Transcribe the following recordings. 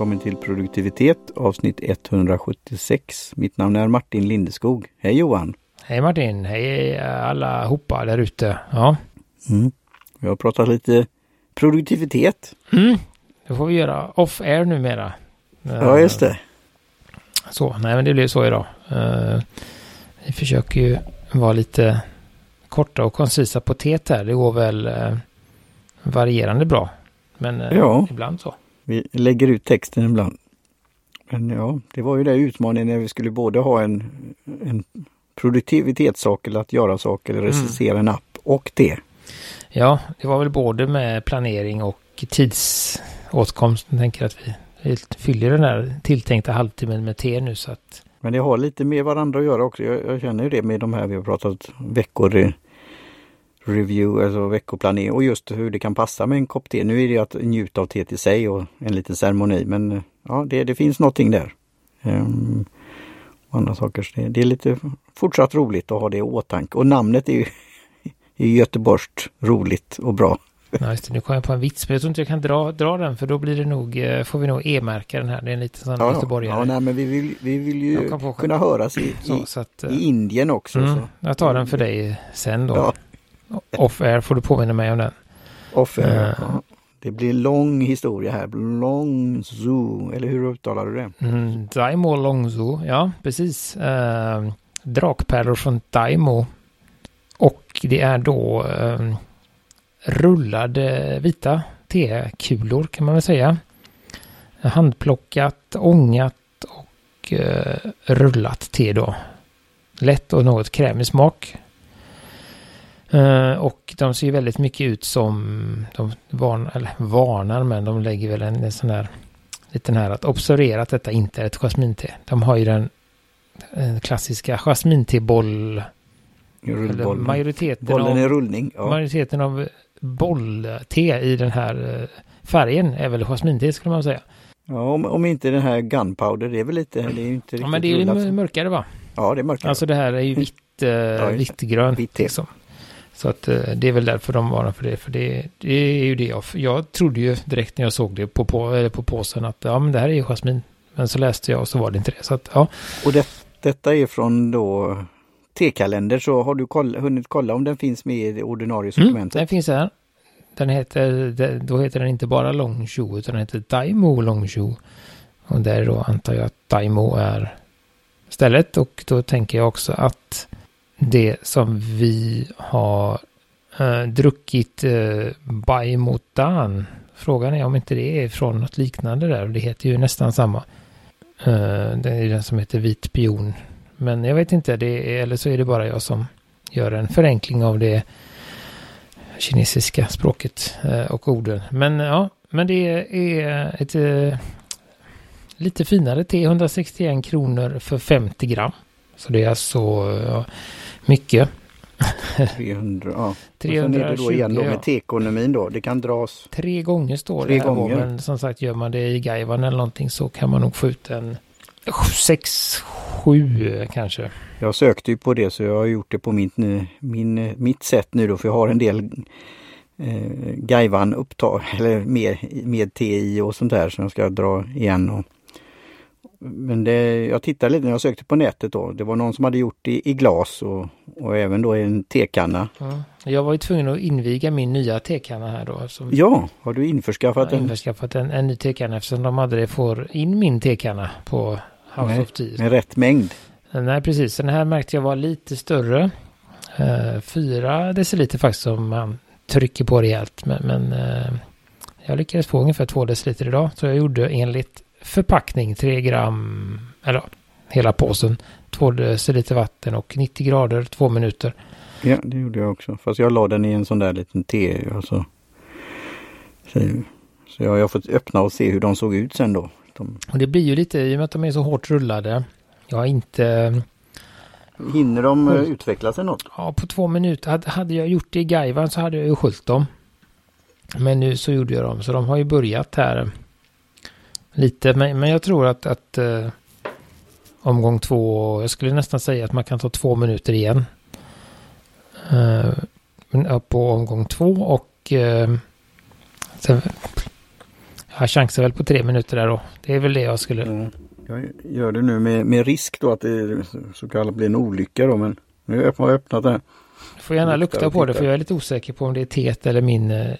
välkommen till produktivitet avsnitt 176. Mitt namn är Martin Lindeskog. Hej Johan! Hej Martin! Hej alla hoppa där ute! Ja. Mm. Vi har pratat lite produktivitet. Mm. Det får vi göra off-air numera. Ja, just det. Så, nej men det blir så idag. Uh, vi försöker ju vara lite korta och koncisa på tet här. Det går väl uh, varierande bra. Men ja. ibland så. Vi lägger ut texten ibland. Men ja, det var ju det utmaningen när vi skulle både ha en, en produktivitetssak eller att göra saker eller recensera mm. en app och det. Ja, det var väl både med planering och tidsåtkomst. Jag tänker att vi, vi fyller den där tilltänkta halvtimmen med te nu så att... Men det har lite med varandra att göra också. Jag, jag känner ju det med de här vi har pratat veckor review, alltså veckoplanering och just hur det kan passa med en kopp te. Nu är det att njuta av te till sig och en liten ceremoni men ja, det, det finns någonting där. Um, och andra saker. Det, det, är lite fortsatt roligt att ha det i åtanke och namnet är ju i Göteborgskt roligt och bra. Ja, just det. Nu kom jag på en vits, men jag tror inte jag kan dra, dra den för då blir det nog, eh, får vi nog e-märka den här. Det är en liten sån ja, göteborgare. Ja, nej, men vi vill, vi vill ju kunna höras i, så, så att, i Indien också. Mm, så. Jag tar den för dig sen då. Ja. Off-air får du påminna mig om den. Off-air, uh, ja. Det blir lång historia här. Långzoo, eller hur uttalar du det? Mm, Daimo Långzoo, ja precis. Uh, drakpärlor från Daimo. Och det är då uh, rullade vita tekulor kan man väl säga. Handplockat, ångat och uh, rullat te då. Lätt och något krämig smak. Uh, och de ser väldigt mycket ut som, de varnar, eller varnar, men de lägger väl en, en sån här liten här att observera att detta inte är ett jasminte. De har ju den, den klassiska jasminteboll. Majoriteten Bollen av, är rullning. Ja. Majoriteten av bollte i den här eh, färgen är väl jasminte skulle man säga. Ja, om, om inte den här gunpowder, det är väl lite, det är ju inte Ja, men det är ju mörkare va? Ja, det är mörkare. Alltså det här är ju vitt, eh, ja, vitt-grönt. Vitt liksom. Så att eh, det är väl därför de varnar för det. För det, det är ju det jag... Jag trodde ju direkt när jag såg det på, på, eller på påsen att ja men det här är ju jasmin. Men så läste jag och så var det inte det. Så att, ja. Och det, detta är från då T-kalender så har du koll, hunnit kolla om den finns med i det ordinarie sortimentet? Mm, den finns här. Den heter, då heter den inte bara Longshoe utan den heter Daimo Longshoe. Och där då antar jag att Daimo är stället och då tänker jag också att det som vi har eh, druckit eh, Baimutan. Frågan är om inte det är från något liknande där. Det heter ju nästan samma. Eh, det är den som heter vit pion. Men jag vet inte, det är, eller så är det bara jag som gör en förenkling av det kinesiska språket eh, och orden. Men ja, men det är ett eh, lite finare te, 161 kronor för 50 gram. Så det är alltså mycket. 300, ja. 320, och sen är det då igen då med tekonomin då. Det kan dras... Tre gånger står tre det här gånger. men som sagt gör man det i Gaivan eller någonting så kan man nog få ut en sex, sju kanske. Jag sökte ju på det så jag har gjort det på min, min, mitt sätt nu då för jag har en del eh, Gaivan upptag eller med, med TI och sånt där som jag ska dra igen. Och, men det, jag tittade lite när jag sökte på nätet då. Det var någon som hade gjort det i, glas och, och även då i en tekanna. Ja. Jag var ju tvungen att inviga min nya tekanna här då. Som, ja, har du införskaffat en? införskaffat en, en ny tekanna eftersom de hade det får in min tekanna på House Nej, of Tea. Med rätt mängd? Nej, precis. Den här märkte jag var lite större. Uh, fyra deciliter faktiskt som man trycker på rejält. Men, men uh, jag lyckades få ungefär två deciliter idag. Så jag gjorde enligt förpackning 3 gram, eller hela påsen, 2 deciliter vatten och 90 grader, 2 minuter. Ja, det gjorde jag också. Fast jag la den i en sån där liten te. Alltså. Så, så jag har fått öppna och se hur de såg ut sen då. De... Och det blir ju lite, i och med att de är så hårt rullade. Jag har inte... Hinner de Hult. utveckla sig något? Ja, på två minuter. Hade jag gjort det i Gaivan så hade jag ju sköljt dem. Men nu så gjorde jag dem. Så de har ju börjat här lite. Men, men jag tror att, att uh, omgång två, jag skulle nästan säga att man kan ta två minuter igen. Uh, på omgång två och uh, sen, jag chansar väl på tre minuter där då. Det är väl det jag skulle... Mm. Jag gör det nu med, med risk då att det så kallat blir en olycka då men nu har jag öppnat det. Du får gärna lukta, lukta på det för jag är lite osäker på om det är teet eller min eh,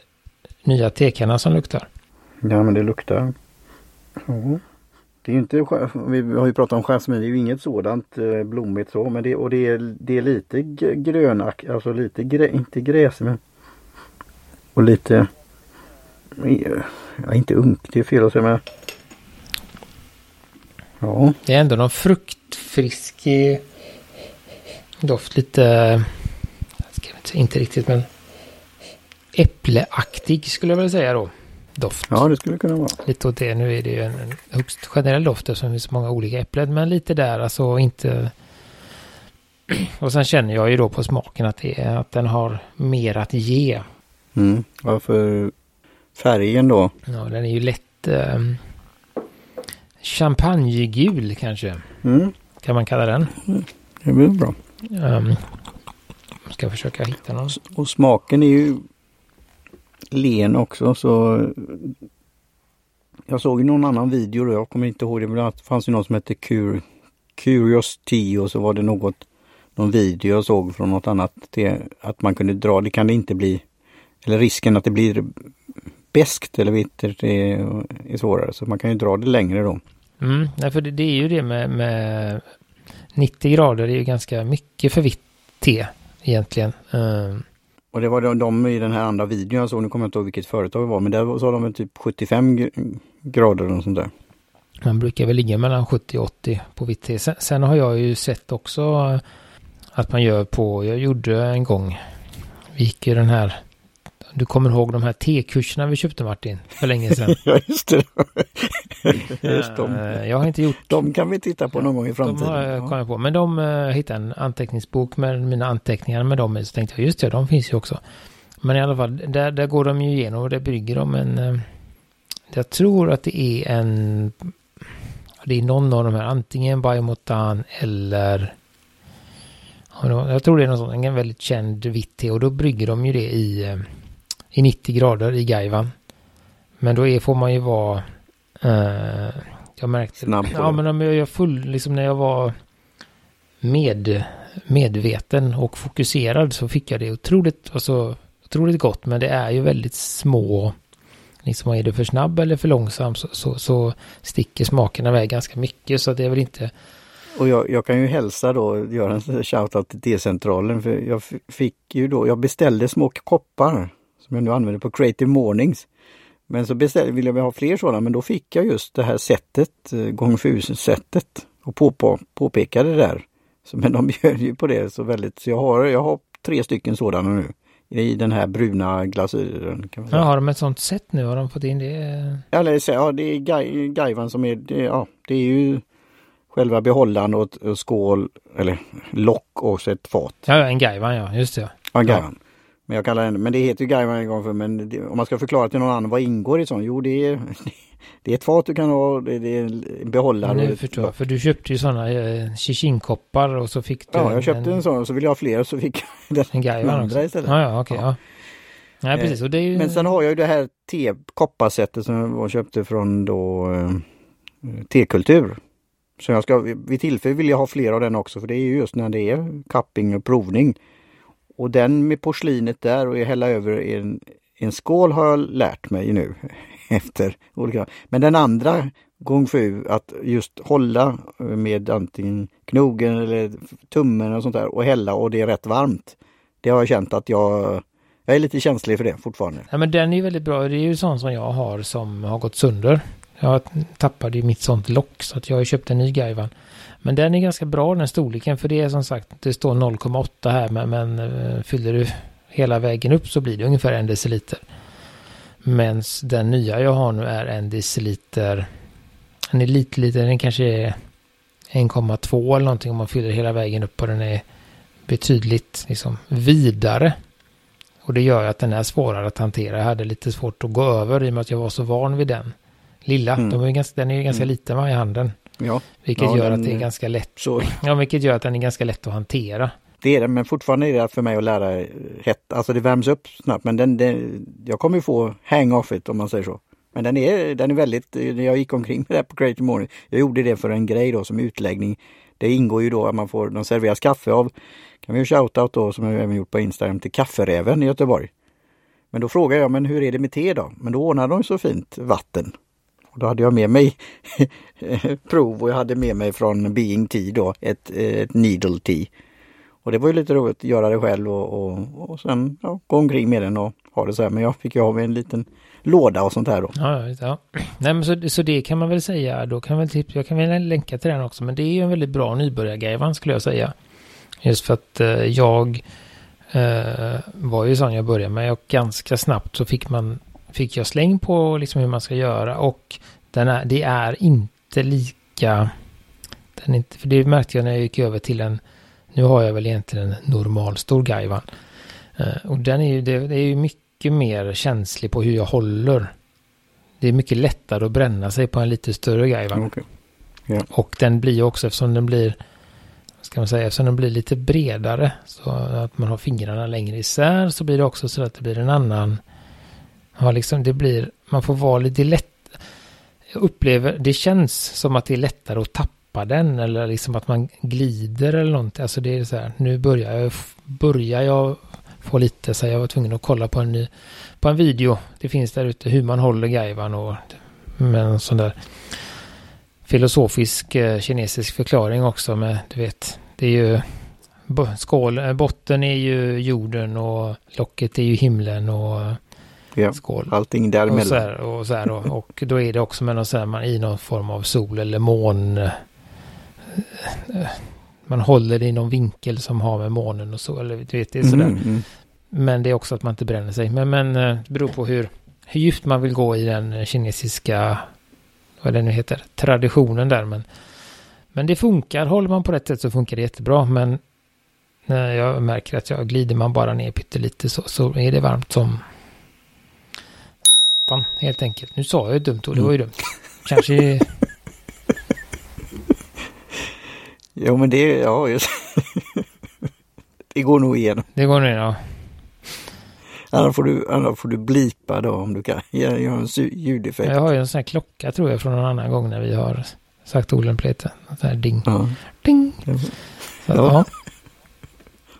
nya tekanna som luktar. Ja men det luktar. Mm. Det är inte, vi har ju pratat om jasmin, det är ju inget sådant eh, blommigt så men det, och det är, det är lite grönak, alltså lite, grä, inte gräs men och lite, ja inte unk, det är fel att säga men Ja. Det är ändå någon fruktfrisk doft. Lite, inte, inte riktigt men äppleaktig skulle jag vilja säga då. Doft. Ja, det skulle kunna vara. Lite åt det. Nu är det ju en högst generell doft eftersom det finns så många olika äpplen. Men lite där, alltså inte... Och sen känner jag ju då på smaken att, det är, att den har mer att ge. Mm. Varför färgen då? Ja, den är ju lätt... Um, champagnegul kanske. Mm. Kan man kalla den. Mm. Det blir bra. Um, ska försöka hitta någon. Och smaken är ju len också så jag såg någon annan video då, jag kommer inte ihåg det, men det fanns ju någon som hette Cur Curious T och så var det något någon video jag såg från något annat det, att man kunde dra, det kan det inte bli eller risken att det blir beskt eller vittert är, är svårare så man kan ju dra det längre då. Mm, nej, för det, det, är ju det med, med 90 grader, det är ju ganska mycket för vitt te egentligen. Um. Och det var de, de, i den här andra videon jag såg, nu kommer jag inte ihåg vilket företag det var, men där sa de väl typ 75 grader eller något sånt där. Man brukar väl ligga mellan 70 och 80 på vitt te. Sen, sen, har jag ju sett också att man gör på, jag gjorde en gång, vi gick ju den här du kommer ihåg de här T-kurserna vi köpte Martin för länge sedan? ja, just det. just de. Eh, jag har inte gjort... De kan vi titta på någon gång i framtiden. De har jag kommit på. Men de uh, hittade en anteckningsbok med mina anteckningar med dem Så tänkte jag, just det, de finns ju också. Men i alla fall, där, där går de ju igenom och där brygger de en... Uh, jag tror att det är en... Det är någon av de här, antingen Biomotan eller... Jag tror det är någon sån, en väldigt känd vitt te och då brygger de ju det i i 90 grader i Gaivan. Men då är, får man ju vara... Eh, jag märkte... Snabb Ja, men om jag är full, liksom när jag var med, medveten och fokuserad så fick jag det otroligt, alltså, otroligt gott. Men det är ju väldigt små... Liksom är det för snabb eller för långsam så, så, så sticker smakerna iväg ganska mycket. Så det är väl inte... Och jag, jag, kan ju hälsa då, göra en shoutout till D-centralen för jag fick ju då, jag beställde små koppar som jag nu använder på Creative Mornings. Men så beställde, ville jag ha fler sådana men då fick jag just det här sättet, eh, gång sättet och på, på, påpekade det där. Så, men de bjöd ju på det så väldigt, så jag har, jag har tre stycken sådana nu. I den här bruna glasyren. Kan man säga. Ja, har de ett sånt sätt nu? Har de fått in det? Eller, ja, det är gaivan som är, det, ja, det är ju själva behållaren och ett skål, eller lock och ett fat. Ja, en gaivan ja, just det. Ja, gaivan. Ja. Men jag kallar den, men det heter ju Gaiman en gång för men det, om man ska förklara till någon annan vad ingår i sånt? Jo det är, det är ett fat du kan ha, det, är en behållare. Nu förstår jag, för du köpte ju sådana eh, Shishin-koppar och så fick du Ja, jag köpte en, en sån och så ville jag ha fler så fick jag den andra istället. Ja, ja, okej. Okay, ja. ja. Nej, precis. Och det är ju... Men sen har jag ju det här te kopparsättet som jag köpte från då eh, T-kultur. Så jag ska, vid tillfälle vill jag ha fler av den också för det är ju just när det är kapping och provning. Och den med porslinet där och hälla över i en, en skål har jag lärt mig nu. efter olika. Men den andra gång sju att just hålla med antingen knogen eller tummen och sånt där och hälla och det är rätt varmt. Det har jag känt att jag jag är lite känslig för det fortfarande. Ja men den är väldigt bra. Det är ju sånt som jag har som har gått sönder. Jag tappade ju mitt sånt lock så att jag har köpt en ny Gaivan. Men den är ganska bra den storleken för det är som sagt det står 0,8 här men, men eh, fyller du hela vägen upp så blir det ungefär en deciliter. Men den nya jag har nu är en deciliter. Den är lite lite, den kanske är 1,2 eller någonting om man fyller hela vägen upp och den är betydligt liksom vidare. Och det gör att den är svårare att hantera. Jag hade lite svårt att gå över i och med att jag var så van vid den. Lilla, mm. de är ganska, den är ju ganska mm. liten va, i handen. Ja. Vilket ja, gör den, att det är ganska lätt. Så. Ja, vilket gör att den är ganska lätt att hantera. Det är det, men fortfarande är det för mig att lära rätt. Alltså det värms upp snabbt, men den, den, jag kommer få hang off it om man säger så. Men den är, den är väldigt, jag gick omkring med det på Creative Morning. Jag gjorde det för en grej då som utläggning. Det ingår ju då att man får, de serveras kaffe av, kan vi ju shoutout då som jag även gjort på Instagram till Kafferäven i Göteborg. Men då frågade jag, men hur är det med te då? Men då ordnade de så fint vatten. Och då hade jag med mig prov och jag hade med mig från Being Tea då, ett, eh, ett needle tea. Och det var ju lite roligt att göra det själv och, och, och sen ja, gå omkring med den och ha det så här. Men jag fick ju ha med en liten låda och sånt här då. Ja, ja. Nej, men så, så det kan man väl säga. Då kan väl typ, jag kan väl länka till den också. Men det är ju en väldigt bra nybörjargrej, skulle jag säga. Just för att eh, jag eh, var ju sån jag började med och ganska snabbt så fick man fick jag släng på liksom hur man ska göra och den är, det är inte lika den inte, för det märkte jag när jag gick över till en nu har jag väl egentligen en normal stor Gaivan. Eh, och den är ju, det, det är ju mycket mer känslig på hur jag håller. Det är mycket lättare att bränna sig på en lite större Gaivan. Okay. Yeah. Och den blir också eftersom den blir ska man säga, eftersom den blir lite bredare så att man har fingrarna längre isär så blir det också så att det blir en annan Ja, liksom det blir, man får vara lite lätt, jag upplever, det känns som att det är lättare att tappa den eller liksom att man glider eller någonting. Alltså det är så här, nu börjar jag, börjar jag få lite, så jag var tvungen att kolla på en, ny, på en video. Det finns där ute hur man håller gaivan och med en sån där filosofisk eh, kinesisk förklaring också med, du vet, det är ju skål, botten är ju jorden och locket är ju himlen och ja, skål. Allting däremellan. Och så här, och, så här, och, och då är det också med någon så här, man, i någon form av sol eller mån. Eh, man håller det i någon vinkel som har med månen och så. Eller du vet, det är sådär. Mm, mm. Men det är också att man inte bränner sig. Men, men eh, det beror på hur, hur djupt man vill gå i den kinesiska, vad det nu heter, traditionen där. Men, men det funkar, håller man på rätt sätt så funkar det jättebra. Men när jag märker att jag glider man bara ner pyttelite så, så är det varmt som helt enkelt. Nu sa jag ju dumt och det var ju dumt. Kanske... jo men det, ja just Det går nog igenom. Det går nog ja. Annars får du, annars får du blipa då om du kan göra en ljudeffekt. Jag har ju en sån här klocka tror jag från någon annan gång när vi har sagt olämpligheter. En sån här ding. Ja. Ding. Så att, ja. ja.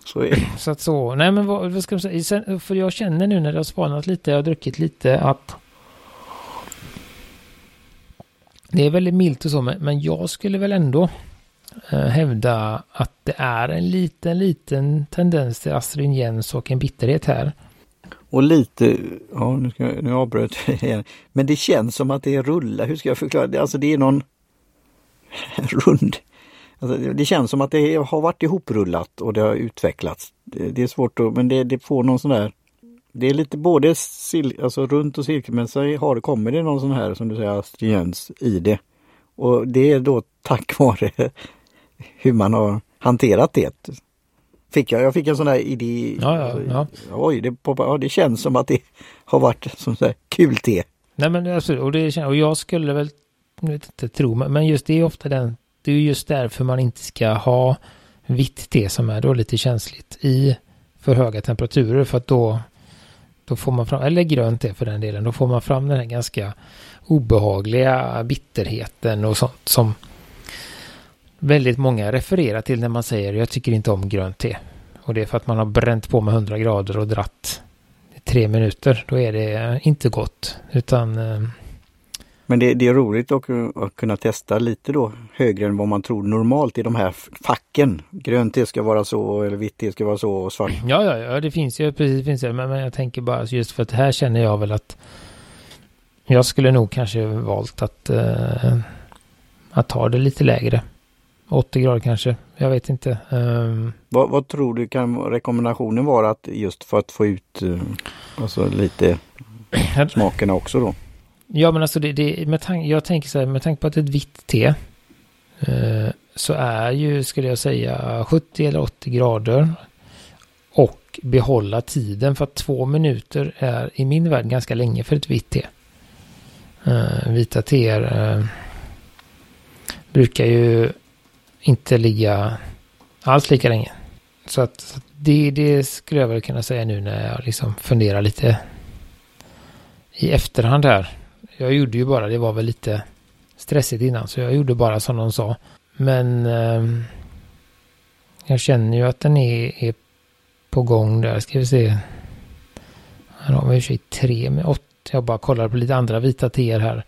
Så, är så att så, nej men vad, vad ska man säga, för jag känner nu när det har spanat lite, jag har druckit lite att det är väldigt milt och så, men jag skulle väl ändå eh, hävda att det är en liten, liten tendens till astringens och en bitterhet här. Och lite, ja nu, ska, nu avbröt jag igen, men det känns som att det är rulla, hur ska jag förklara det? Alltså det är någon rund, alltså det känns som att det har varit ihoprullat och det har utvecklats. Det, det är svårt att, men det, det får någon sån där det är lite både sil alltså runt och cirkel men så har, kommer det någon sån här som du säger astringens i det. Och det är då tack vare hur man har hanterat det. Fick jag, jag fick en sån här idé. Ja, ja, ja. Oj, det, ja, det känns som att det har varit som så här kul te. Nej men absolut, och, det, och jag skulle väl, jag vet inte tro, men just det är ofta den, det är just därför man inte ska ha vitt te som är då lite känsligt i för höga temperaturer för att då då får man fram, eller grönt är för den delen, då får man fram den här ganska obehagliga bitterheten och sånt som väldigt många refererar till när man säger jag tycker inte om grönt te. Och det är för att man har bränt på med 100 grader och dratt tre minuter. Då är det inte gott. Utan eh, men det, det är roligt att, att, kunna testa lite då högre än vad man tror normalt i de här facken. Grönt te ska vara så eller vitt te ska vara så och svart. Ja, ja, ja det finns ju precis. Finns det, men, men jag tänker bara just för att här känner jag väl att jag skulle nog kanske valt att, uh, att ta det lite lägre. 80 grader kanske, jag vet inte. Um, vad, vad, tror du kan rekommendationen vara att just för att få ut uh, alltså lite smakerna också då? Ja, men alltså det, det med tanke, jag tänker så här, med tanke på att det är ett vitt te eh, så är ju, skulle jag säga, 70 eller 80 grader och behålla tiden för att två minuter är i min värld ganska länge för ett vitt te. Eh, vita teer eh, brukar ju inte ligga alls lika länge. Så att, så att det, det skulle jag väl kunna säga nu när jag liksom funderar lite i efterhand här jag gjorde ju bara, det var väl lite stressigt innan, så jag gjorde bara som de sa. Men eh, jag känner ju att den är, är på gång där. Ska vi se. Här har vi i och för sig tre med åtta. Jag bara kollar på lite andra vita teer här.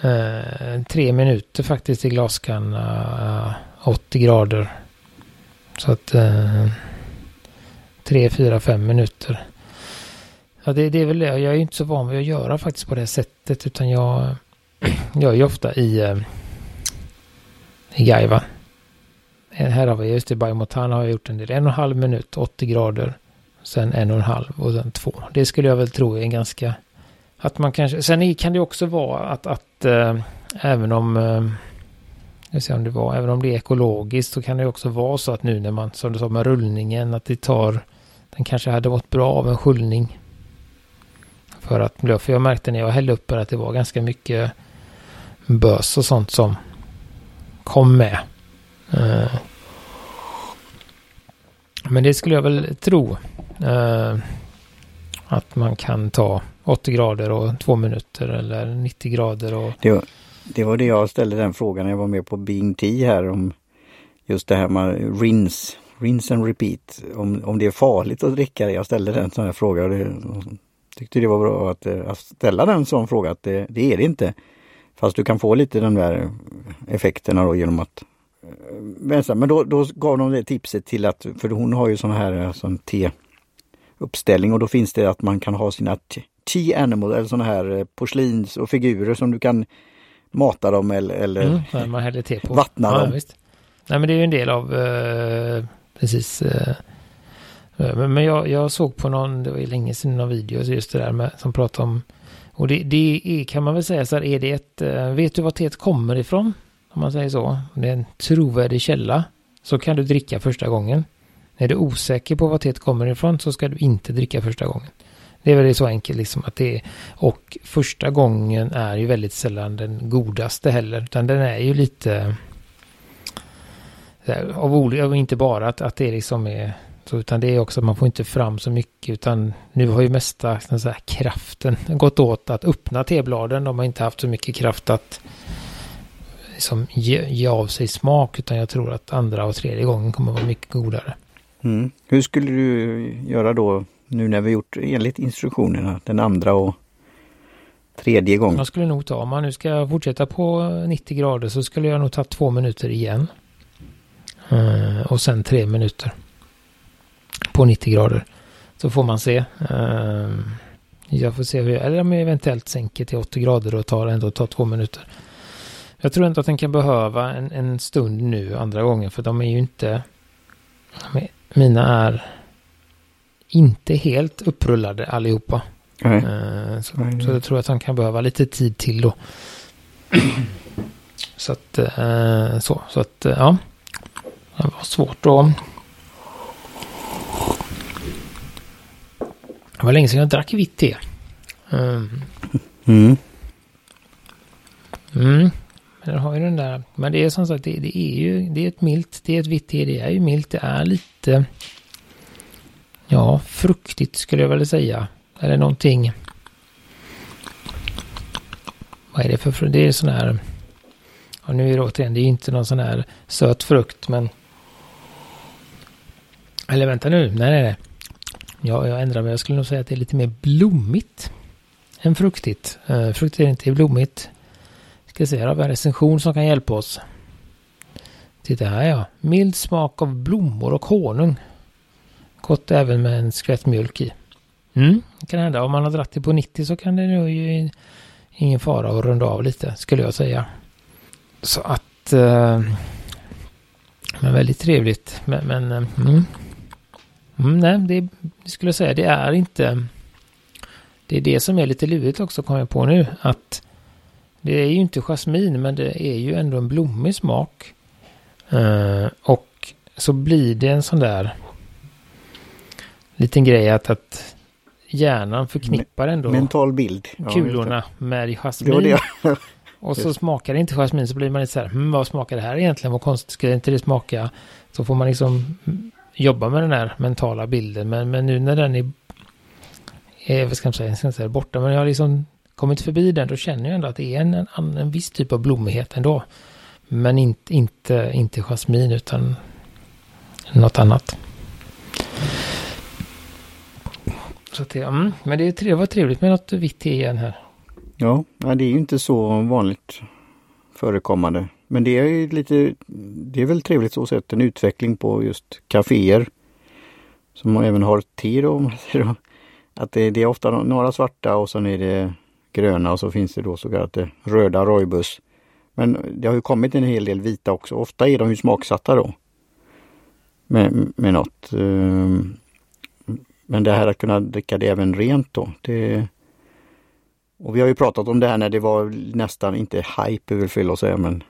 Eh, tre minuter faktiskt i glaskanna. Eh, 80 grader. Så att eh, tre, fyra, fem minuter. Ja, det, det är väl det. Jag är ju inte så van vid att göra faktiskt på det sättet. Utan jag gör ju ofta i, eh, i Gaiva. Eh, här har vi just i Biomontana har jag gjort en del. En och en halv minut, 80 grader. Sen en och en halv och sen två. Det skulle jag väl tro är en ganska... Att man kanske... Sen kan det också vara att, att äh, även om... Äh, jag ser om det var, även om det är ekologiskt så kan det också vara så att nu när man, som du sa med rullningen, att det tar... Den kanske hade mått bra av en sköljning. För att, för jag märkte när jag hällde upp att det var ganska mycket bös och sånt som kom med. Eh, men det skulle jag väl tro. Eh, att man kan ta 80 grader och två minuter eller 90 grader. Och... Det, var, det var det jag ställde den frågan när jag var med på Bing Tea här om just det här med rinse, rinse and repeat. Om, om det är farligt att dricka det. Jag ställde den sån här fråga och det, tyckte det var bra att, att ställa den sån fråga att det, det är det inte. Fast du kan få lite de där effekterna då genom att eh, men då, då gav de det tipset till att, för hon har ju sån här sån te-uppställning och då finns det att man kan ha sina tea animal eller såna här eh, porslins och figurer som du kan mata dem eller, eller mm, vattna ja, dem. Visst. Nej men det är ju en del av eh, precis eh, Eh, men, men jag, jag, såg på någon, det var ju länge sedan, någon video just det där med, som pratade om och det, det är, kan man väl säga så här, är det ett, eh, vet du var teet kommer ifrån? Om man säger så. Det är en trovärdig källa. Så kan du dricka första gången. Är du osäker på var teet kommer ifrån så ska du inte dricka första gången. Det är väl så enkelt liksom att det är. Och första gången är ju väldigt sällan den godaste heller. Utan den är ju lite... Av olika, inte bara att, att det liksom är så, utan det är också att man får inte fram så mycket utan nu har ju mesta så här, kraften gått åt att öppna tebladen. De har inte haft så mycket kraft att liksom, ge, ge av sig smak utan jag tror att andra och tredje gången kommer vara mycket godare. Mm. Hur skulle du göra då nu när vi gjort enligt instruktionerna den andra och tredje gången? Jag skulle nog ta, om man nu ska fortsätta på 90 grader så skulle jag nog ta två minuter igen. Uh, och sen tre minuter på 90 grader. Så får man se. Ehm, jag får se hur jag, eller om jag eventuellt sänker till 80 grader och tar ändå tar två minuter. Jag tror inte att den kan behöva en, en stund nu andra gången för de är ju inte mina är inte helt upprullade allihopa. Nej. Ehm, så, Nej. så jag tror att han kan behöva lite tid till då. så att eh, så, så att ja. Det var svårt att Det var länge sedan jag drack vitt te. Um. Mm. Mm. Men har ju den där. Men det är som sagt, det, det, är ju, det är ett milt, det är ett vitt te, det är ju milt, det är lite, ja, fruktigt skulle jag väl säga. Eller någonting. Vad är det för Det är sån här, ja nu är det återigen, det är inte någon sån här söt frukt, men. Eller vänta nu, nej nej nej. Ja, jag ändrar mig. Jag skulle nog säga att det är lite mer blommigt än fruktigt. Eh, uh, fruktigt är inte blommigt. Ska se, här har vi en recension som kan hjälpa oss. Titta här ja. Mild smak av blommor och honung. Gott även med en skvätt mjölk i. Mm, det kan hända. Om man har dratt det på 90 så kan det nog ju ingen fara att runda av lite, skulle jag säga. Så att... Uh, men väldigt trevligt. Men... men uh, mm. Mm, nej, det, skulle jag säga, det är inte... Det är det som är lite lurigt också, kommer jag på nu. Att det är ju inte jasmin, men det är ju ändå en blommig smak. Uh, och så blir det en sån där liten grej att, att hjärnan förknippar ändå mental bild. kulorna ja, med jasmin. Det det. och så smakar det inte jasmin så blir man lite så här, hm, vad smakar det här egentligen? Vad konstigt, ska det inte det smaka? Så får man liksom jobba med den här mentala bilden. Men, men nu när den är, är vad ska jag, säga, jag ska inte säga borta, men jag har liksom kommit förbi den då känner jag ändå att det är en, en, en viss typ av blommighet ändå. Men inte, inte, inte jasmin utan något annat. Så det, mm, men det, det var trevligt med något vitt te igen här. Ja, det är ju inte så vanligt förekommande. Men det är lite, det är väl trevligt så sett en utveckling på just kaféer. Som även har te då. Att det, det, är ofta några svarta och sen är det gröna och så finns det då så kallade eh, röda rojbus. Men det har ju kommit en hel del vita också. Ofta är de ju smaksatta då. Med, med något. Ehm, men det här att kunna dricka det även rent då. Det, och vi har ju pratat om det här när det var nästan, inte hype är väl fel att säga, men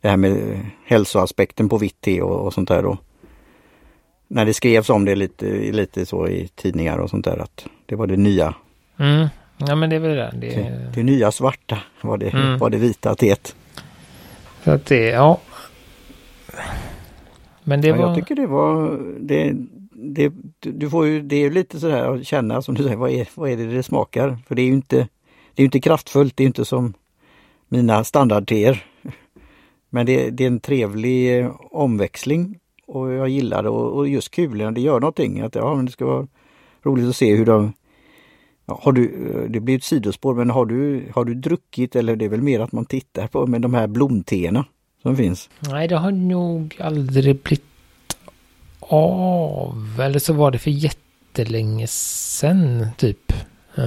det här med hälsoaspekten på vitt te och, och sånt där då. När det skrevs om det lite, lite så i tidningar och sånt där att det var det nya. Mm. Ja men det är väl det. Det, det, det nya svarta var det, mm. var det vita teet. Så att det, ja. Men det ja, var... Jag tycker det var, det, det, du får ju, det är lite sådär att känna som du säger, vad är, vad är det det smakar? För det är ju inte, det är inte kraftfullt, det är inte som mina standardteer. Men det, det, är en trevlig eh, omväxling och jag gillar det och, och just kulorna, det gör någonting. Att, ja, men det ska vara roligt att se hur de ja, har du, eh, det blir ett sidospår, men har du, har du druckit eller det är väl mer att man tittar på med de här blomteerna som finns? Nej, det har nog aldrig blivit av. Eller så var det för jättelänge sedan typ. Eh,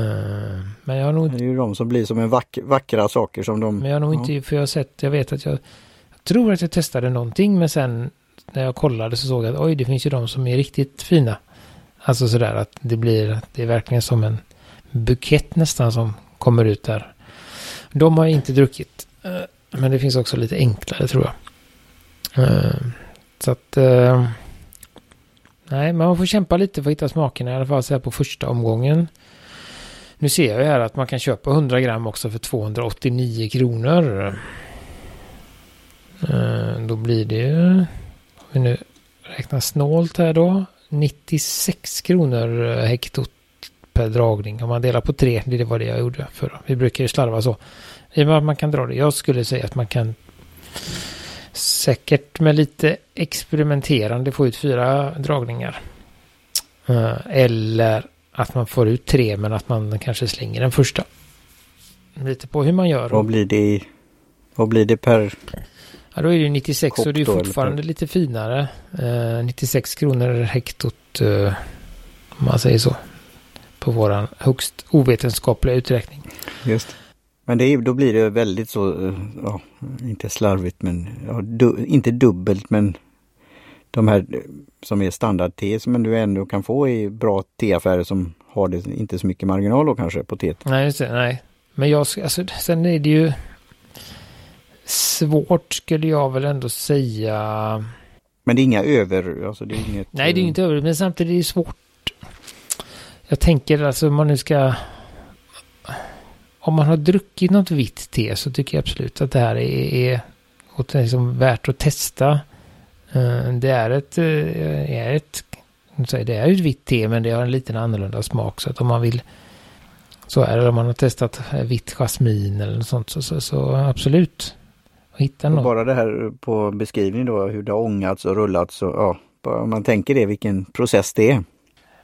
men jag har nog... Det är ju de som blir som en vack, vackra saker som de... Men jag har nog inte, för jag har sett, jag vet att jag, jag tror att jag testade någonting men sen när jag kollade så såg jag att oj det finns ju de som är riktigt fina. Alltså sådär att det blir, det är verkligen som en bukett nästan som kommer ut där. De har jag inte druckit. Eh, men det finns också lite enklare tror jag. Eh, så att Nej, man får kämpa lite för att hitta smakerna i alla fall så här på första omgången. Nu ser jag här att man kan köpa 100 gram också för 289 kronor. Eh, då blir det ju, om vi nu räknar snålt här då, 96 kronor eh, hektot per dragning. Om man delar på tre, det var det jag gjorde för. Vi brukar ju slarva så. I och med att man kan dra det. Jag skulle säga att man kan säkert med lite experimenterande få ut fyra dragningar. Eh, eller att man får ut tre men att man kanske slänger den första. Lite på hur man gör. Vad blir det, vad blir det per Ja, då är det 96 och det är fortfarande lite finare. Eh, 96 kronor hektot eh, om man säger så. På våran högst ovetenskapliga uträkning. Just men det är, då blir det väldigt så, eh, ja, inte slarvigt men ja, du, inte dubbelt men de här eh, som är standard-te som du ändå kan få i bra teaffärer som har det inte så mycket marginal då kanske på teet. Nej, just det, nej. Men jag, alltså, sen är det ju svårt skulle jag väl ändå säga. Men det är inga över, alltså det är inget. Nej, det är inte över, men samtidigt är det svårt. Jag tänker alltså om man nu ska om man har druckit något vitt te så tycker jag absolut att det här är, är, är liksom värt att testa. Eh, det är ett, eh, är ett, det är ett vitt te men det har en liten annorlunda smak så att om man vill så är det om man har testat vitt jasmin eller något sånt så, så, så absolut. Hitta något. Bara det här på beskrivningen då hur det har ångats och rullats och ja, om man tänker det vilken process det är.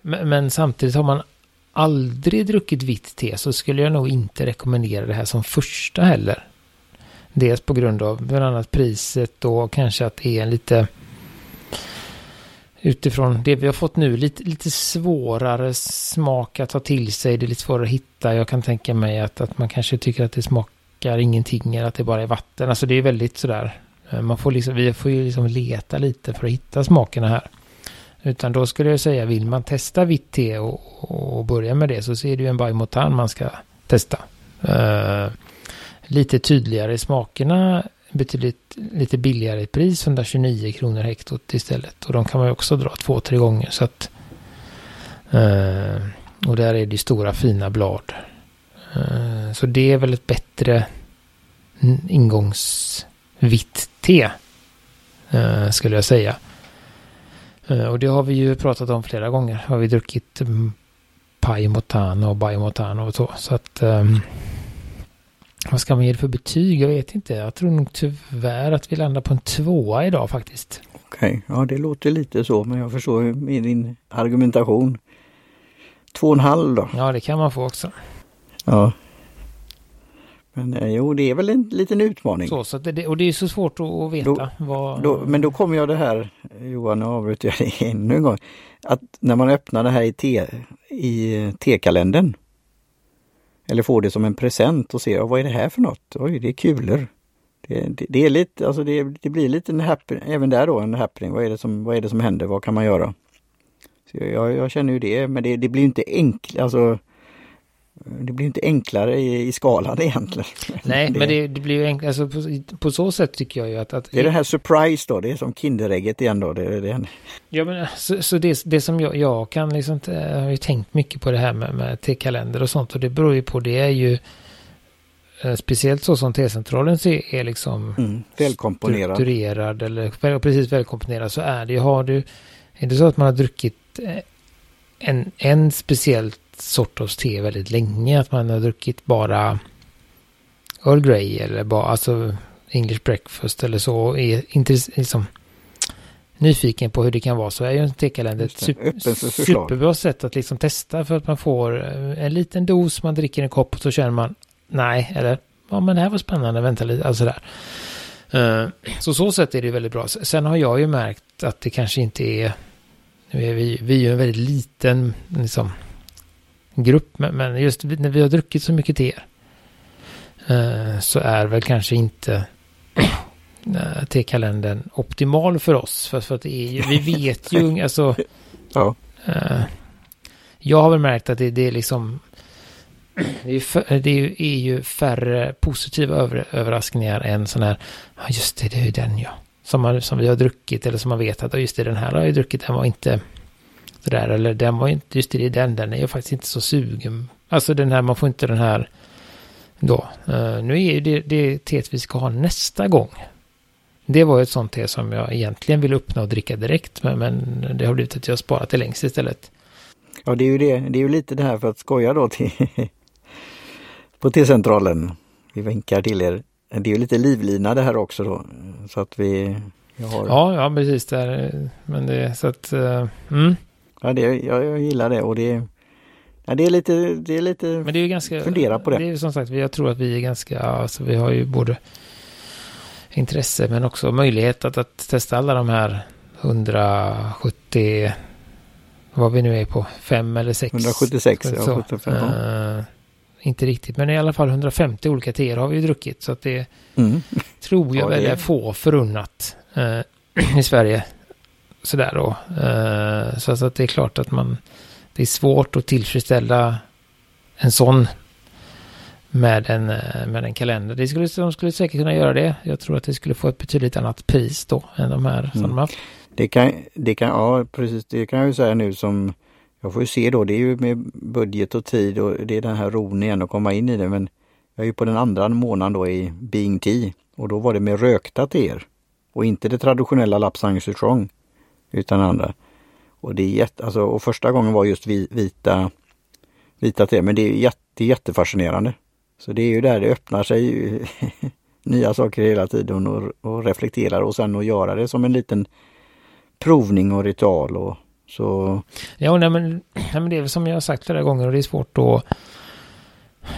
Men, men samtidigt har man aldrig druckit vitt te så skulle jag nog inte rekommendera det här som första heller. Dels på grund av bland annat priset och kanske att det är en lite utifrån det vi har fått nu lite, lite svårare smak att ta till sig. Det är lite svårare att hitta. Jag kan tänka mig att, att man kanske tycker att det smakar ingenting eller att det bara är vatten. Alltså det är väldigt sådär. Eh, man får liksom, vi får ju liksom leta lite för att hitta smakerna här. Utan då skulle jag säga, vill man testa vitt te och, och börja med det så är det ju en Bajmotan man ska testa. Uh, lite tydligare i smakerna, betydligt lite billigare i pris, 129 kronor hektot istället. Och de kan man ju också dra två, tre gånger. Så att, eh, och där är det stora fina blad. Eh, så det är väl ett bättre ingångsvitt te. Eh, skulle jag säga. Eh, och det har vi ju pratat om flera gånger. Har vi druckit mm, Pai Motano och Bai Motano och så. Så att ehm, vad ska man ge det för betyg? Jag vet inte. Jag tror nog tyvärr att vi landar på en tvåa idag faktiskt. Okej, okay. ja det låter lite så men jag förstår med din argumentation. Två och en halv då? Ja det kan man få också. Ja. Men eh, jo, det är väl en liten utmaning. Så, så det, och det är så svårt att veta. Då, vad... då, men då kommer jag det här, Johan, nu avbryter jag dig ännu en gång. Att när man öppnar det här i, te, i T-kalendern. Eller får det som en present och ser, vad är det här för något? Oj, det är kulor. Det, det, det är lite, alltså det, det, blir lite en happening, även där då en happening. Vad är det som, vad är det som händer? Vad kan man göra? Så jag, jag känner ju det, men det, det blir inte enkelt. Alltså, det blir inte enklare i, i skalan egentligen. Nej, det, men det, det blir ju enklare. Alltså på, på, så sätt tycker jag ju att, att... Det är det här surprise då, det är som Kinderägget igen då. Det, det. Ja, men så, så det, det som jag, jag kan liksom, jag har ju tänkt mycket på det här med, med T-kalender och sånt och det beror ju på, det är ju eh, speciellt så som T-centralen är liksom mm, välkomponerad. strukturerad eller precis välkomponerad så är det ju, har du, är det så att man har druckit eh, en, en speciellt sorts te väldigt länge. Att man har druckit bara Earl Grey eller bara alltså English breakfast eller så. Är inte liksom nyfiken på hur det kan vara så är ju en tekalender ett super, superbra sätt att liksom testa för att man får eh, en liten dos, man dricker en kopp och så känner man nej, eller ja men det här var spännande, vänta lite, alltså där. Uh, så så sätt är det väldigt bra. Sen har jag ju märkt att det kanske inte är, nu är vi, vi är ju en väldigt liten liksom grupp. Men just när vi har druckit så mycket te eh, så är väl kanske inte eh, tekalendern optimal för oss. För, för att det är ju, vi vet ju, alltså. Ja. Eh, jag har väl märkt att det, det är liksom. Det är, för, det är ju färre positiva över, överraskningar än sån här. Ja just det, det är ju den ja. Som, man, som vi har druckit eller som man vet att just det, den här har jag druckit. Den var inte Sådär, eller den var inte, just det, den, den är ju faktiskt inte så sugen. Alltså den här, man får inte den här då. Uh, nu är ju det, det teet vi ska ha nästa gång. Det var ett sånt te som jag egentligen vill öppna och dricka direkt, men, men det har blivit att jag sparat det längst istället. Ja, det är ju det. Det är ju lite det här för att skoja då till på T-centralen. Vi vinkar till er. Det är ju lite livlina det här också då. Så att vi... Har... Ja, ja, precis. Där. Men det så att... Uh, mm. Ja, det, jag, jag gillar det och det, ja, det är lite, det är lite, Men det är ganska, fundera på det. Det är som sagt, jag tror att vi är ganska, alltså vi har ju både intresse men också möjlighet att, att testa alla de här 170, vad vi nu är på, 5 eller 6. 176, så, ja, 75. Uh, inte riktigt, men i alla fall 150 olika teer har vi ju druckit. Så att det mm. tror jag ja, väl är få förunnat uh, i Sverige sådär då. Uh, så, att det är klart att man, det är svårt att tillfredsställa en sån med en, eh, med en kalender. Det skulle, de skulle säkert kunna göra det. Jag tror att det skulle få ett betydligt annat pris då än de här mm. de har. Det kan, det kan, ja precis, det kan jag ju säga nu som jag får ju se då, det är ju med budget och tid och det är den här ron igen att komma in i det. Men jag är ju på den andra månaden då i Being Tea och då var det med rökta teer och inte det traditionella Lapsang Souchong utan andra. Och det är jätte, alltså, och första gången var just vita, vita te, men det är jätte, jättefascinerande. Så det är ju där det öppnar sig nya saker hela tiden och, och reflekterar och sen att göra det som en liten provning och ritual och så. Ja, nej men, nej men det är väl som jag har sagt flera gånger och det är svårt att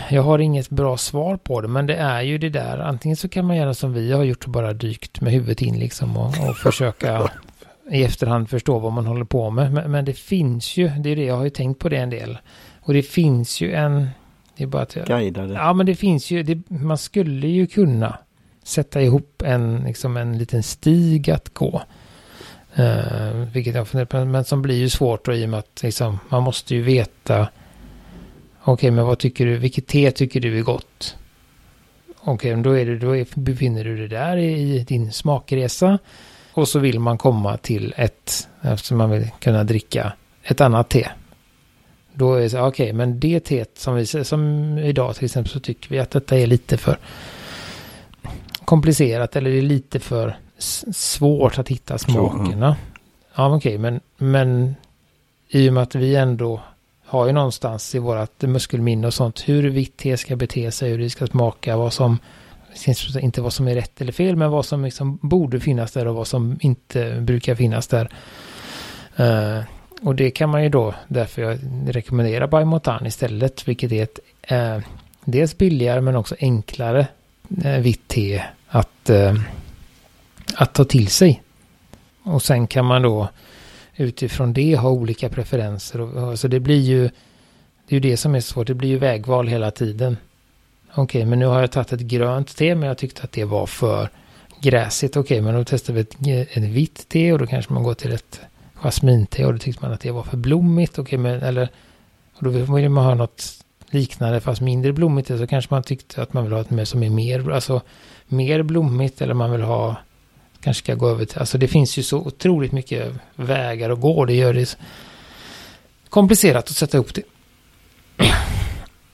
jag har inget bra svar på det, men det är ju det där. Antingen så kan man göra som vi har gjort och bara dykt med huvudet in liksom och, och försöka i efterhand förstå vad man håller på med. Men, men, det finns ju, det är det jag har ju tänkt på det en del. Och det finns ju en... Det är bara att jag, Guidade. Ja, men det finns ju, det, man skulle ju kunna sätta ihop en, liksom en liten stig att gå. Uh, vilket jag funderar på, men som blir ju svårt då i och med att liksom, man måste ju veta Okej, okay, men vad tycker du, vilket te tycker du är gott? Okej, okay, då, är då är, befinner du dig där i, i din smakresa. Och så vill man komma till ett, eftersom man vill kunna dricka ett annat te. Då är det så, okej, okay, men det teet som vi som idag till exempel så tycker vi att detta är lite för komplicerat eller det är lite för svårt att hitta smakerna. Ja, okej, okay, men, men i och med att vi ändå har ju någonstans i vårat muskelminne och sånt hur vitt te ska bete sig, hur det ska smaka, vad som inte vad som är rätt eller fel, men vad som liksom borde finnas där och vad som inte brukar finnas där. Uh, och det kan man ju då, därför jag rekommenderar Biomotan istället, vilket är ett uh, dels billigare men också enklare uh, vitt te att, att ta till sig. Och sen kan man då utifrån det ha olika preferenser. Och, alltså det blir ju, det är ju det som är svårt, det blir ju vägval hela tiden. Okej, okay, men nu har jag tagit ett grönt te, men jag tyckte att det var för gräsigt. Okej, okay, men då testar vi ett, ett vitt te och då kanske man går till ett jasminte och då tyckte man att det var för blommigt. Okej, okay, men eller och då vill man ha något liknande fast mindre blommigt. Så kanske man tyckte att man vill ha ett mer som är mer, alltså mer blommigt eller man vill ha kanske ska gå över till, alltså det finns ju så otroligt mycket vägar att gå. Det gör det komplicerat att sätta ihop det.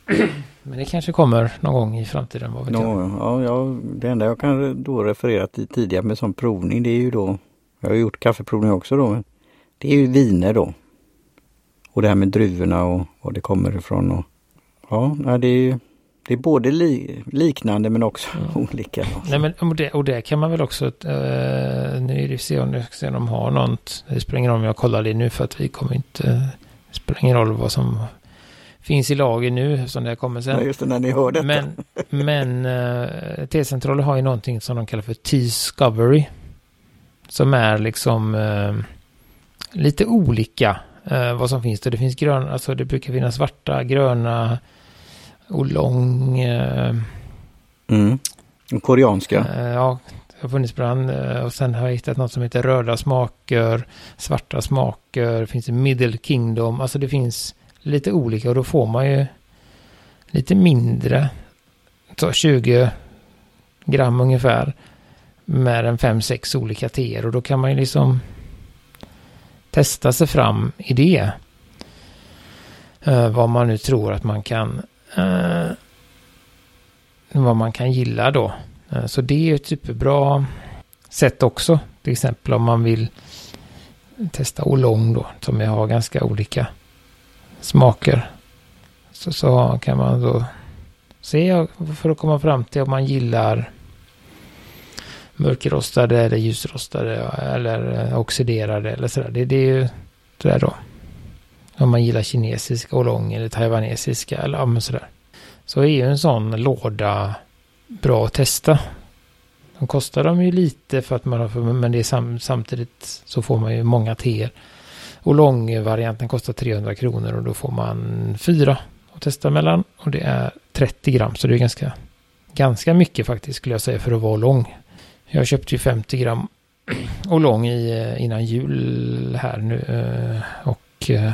Men det kanske kommer någon gång i framtiden, vad vet no, jag? Ja, ja, det enda jag kan då referera till tidigare med sån provning det är ju då, jag har gjort kaffeprovning också då, men det är ju viner då. Och det här med druvorna och var det kommer ifrån och ja, det är det är både li liknande men också mm. olika. Nej, men, och, det, och det kan man väl också, uh, nu är det se om, se om de har något, det spelar ingen roll om jag kollar det nu för att vi kommer inte, det spelar ingen roll vad som finns i lager nu som det kommer sen. Ja, just det, när ni hör detta. Men, men uh, T-centraler har ju någonting som de kallar för T-Discovery. Som är liksom uh, lite olika uh, vad som finns. Det finns gröna, alltså det brukar finnas svarta, gröna, oolong. Eh, mm. Koreanska. Eh, ja, det har funnits bland. Eh, och sen har jag hittat något som heter röda smaker, svarta smaker, det finns Middle Kingdom. Alltså det finns lite olika och då får man ju lite mindre. Så 20 gram ungefär. Med en 5-6 olika teer och då kan man ju liksom testa sig fram i det. Uh, vad man nu tror att man kan uh, vad man kan gilla då. Uh, så det är ju ett superbra sätt också. Till exempel om man vill testa Olong då, som jag har ganska olika smaker. Så, så kan man då se för att komma fram till om man gillar mörkrostade eller ljusrostade eller oxiderade eller sådär. Det, det är ju sådär då. Om man gillar kinesiska olong eller taiwanesiska eller ja, sådär. Så är ju en sån låda bra att testa. De kostar de ju lite för att man har, men det är sam, samtidigt så får man ju många teer. Och långvarianten kostar 300 kronor och då får man fyra att testa mellan. Och det är 30 gram så det är ganska, ganska mycket faktiskt skulle jag säga för att vara lång. Jag köpte ju 50 gram olong i, eh, innan jul här nu eh, och eh,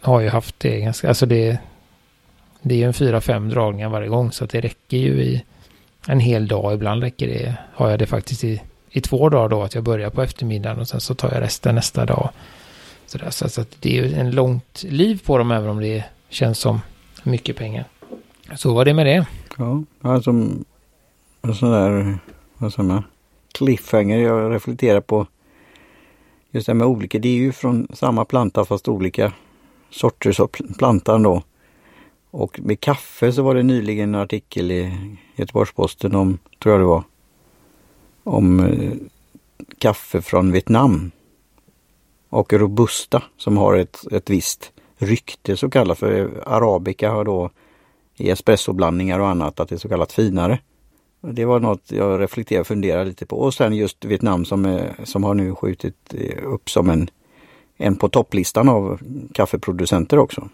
har ju haft det ganska, alltså det, det är ju en fyra, fem dragningar varje gång så att det räcker ju i en hel dag. Ibland räcker det, har jag det faktiskt i, i två dagar då, att jag börjar på eftermiddagen och sen så tar jag resten nästa dag. Så, där, så, att det är ju en långt liv på dem även om det känns som mycket pengar. Så var det med det. Ja, alltså en sån där, vad säger man, cliffhanger jag reflekterar på. Just det här med olika, det är ju från samma planta fast olika sorters av plantan då. Och med kaffe så var det nyligen en artikel i Göteborgs-Posten om, tror jag det var, om eh, kaffe från Vietnam. Och robusta som har ett, ett visst rykte så kallat för arabica har då i espressoblandningar och annat att det är så kallat finare. Det var något jag reflekterade och funderade lite på. Och sen just Vietnam som, eh, som har nu skjutit eh, upp som en en på topplistan av kaffeproducenter också.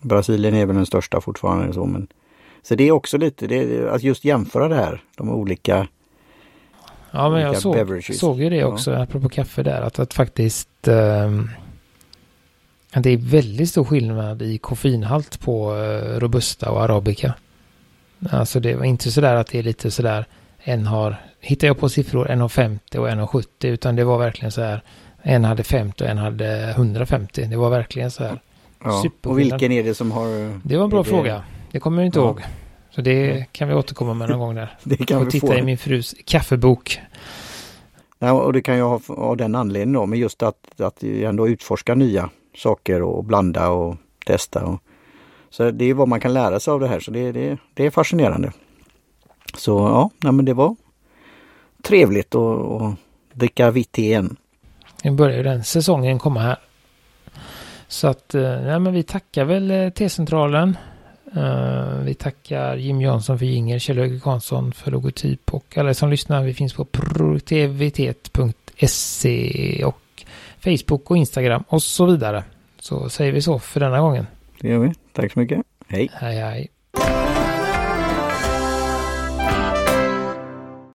Brasilien är väl den största fortfarande. Så, men, så det är också lite, det att just jämföra det här, de olika Ja men jag såg, såg ju det också, ja. apropå kaffe där, att, att faktiskt eh, att det är väldigt stor skillnad i koffeinhalt på eh, robusta och arabica. Alltså det var inte sådär att det är lite sådär, en har, hittar jag på siffror, en har 50 och en har 70, utan det var verkligen så här en hade 50 och en hade 150. Det var verkligen så här. Ja. Och vilken är det som har... Det var en bra det... fråga. Det kommer jag inte ja. ihåg. Så det kan vi återkomma med någon gång där. det kan och vi titta få. i min frus kaffebok. Ja, och det kan jag ha av den anledningen då, men just att, att ändå utforska nya saker och blanda och testa. Och, så det är vad man kan lära sig av det här så det, det, det är fascinerande. Så ja, nej, men det var trevligt att, att dricka vitt igen. Nu börjar ju den säsongen komma här. Så att, eh, nej men vi tackar väl eh, T-centralen. Uh, vi tackar Jim Jansson för jinger, Kjell Höge Karlsson för logotyp och alla som lyssnar. Vi finns på produktivitet.se och Facebook och Instagram och så vidare. Så säger vi så för denna gången. Det gör vi. Tack så mycket. Hej. Hej hej.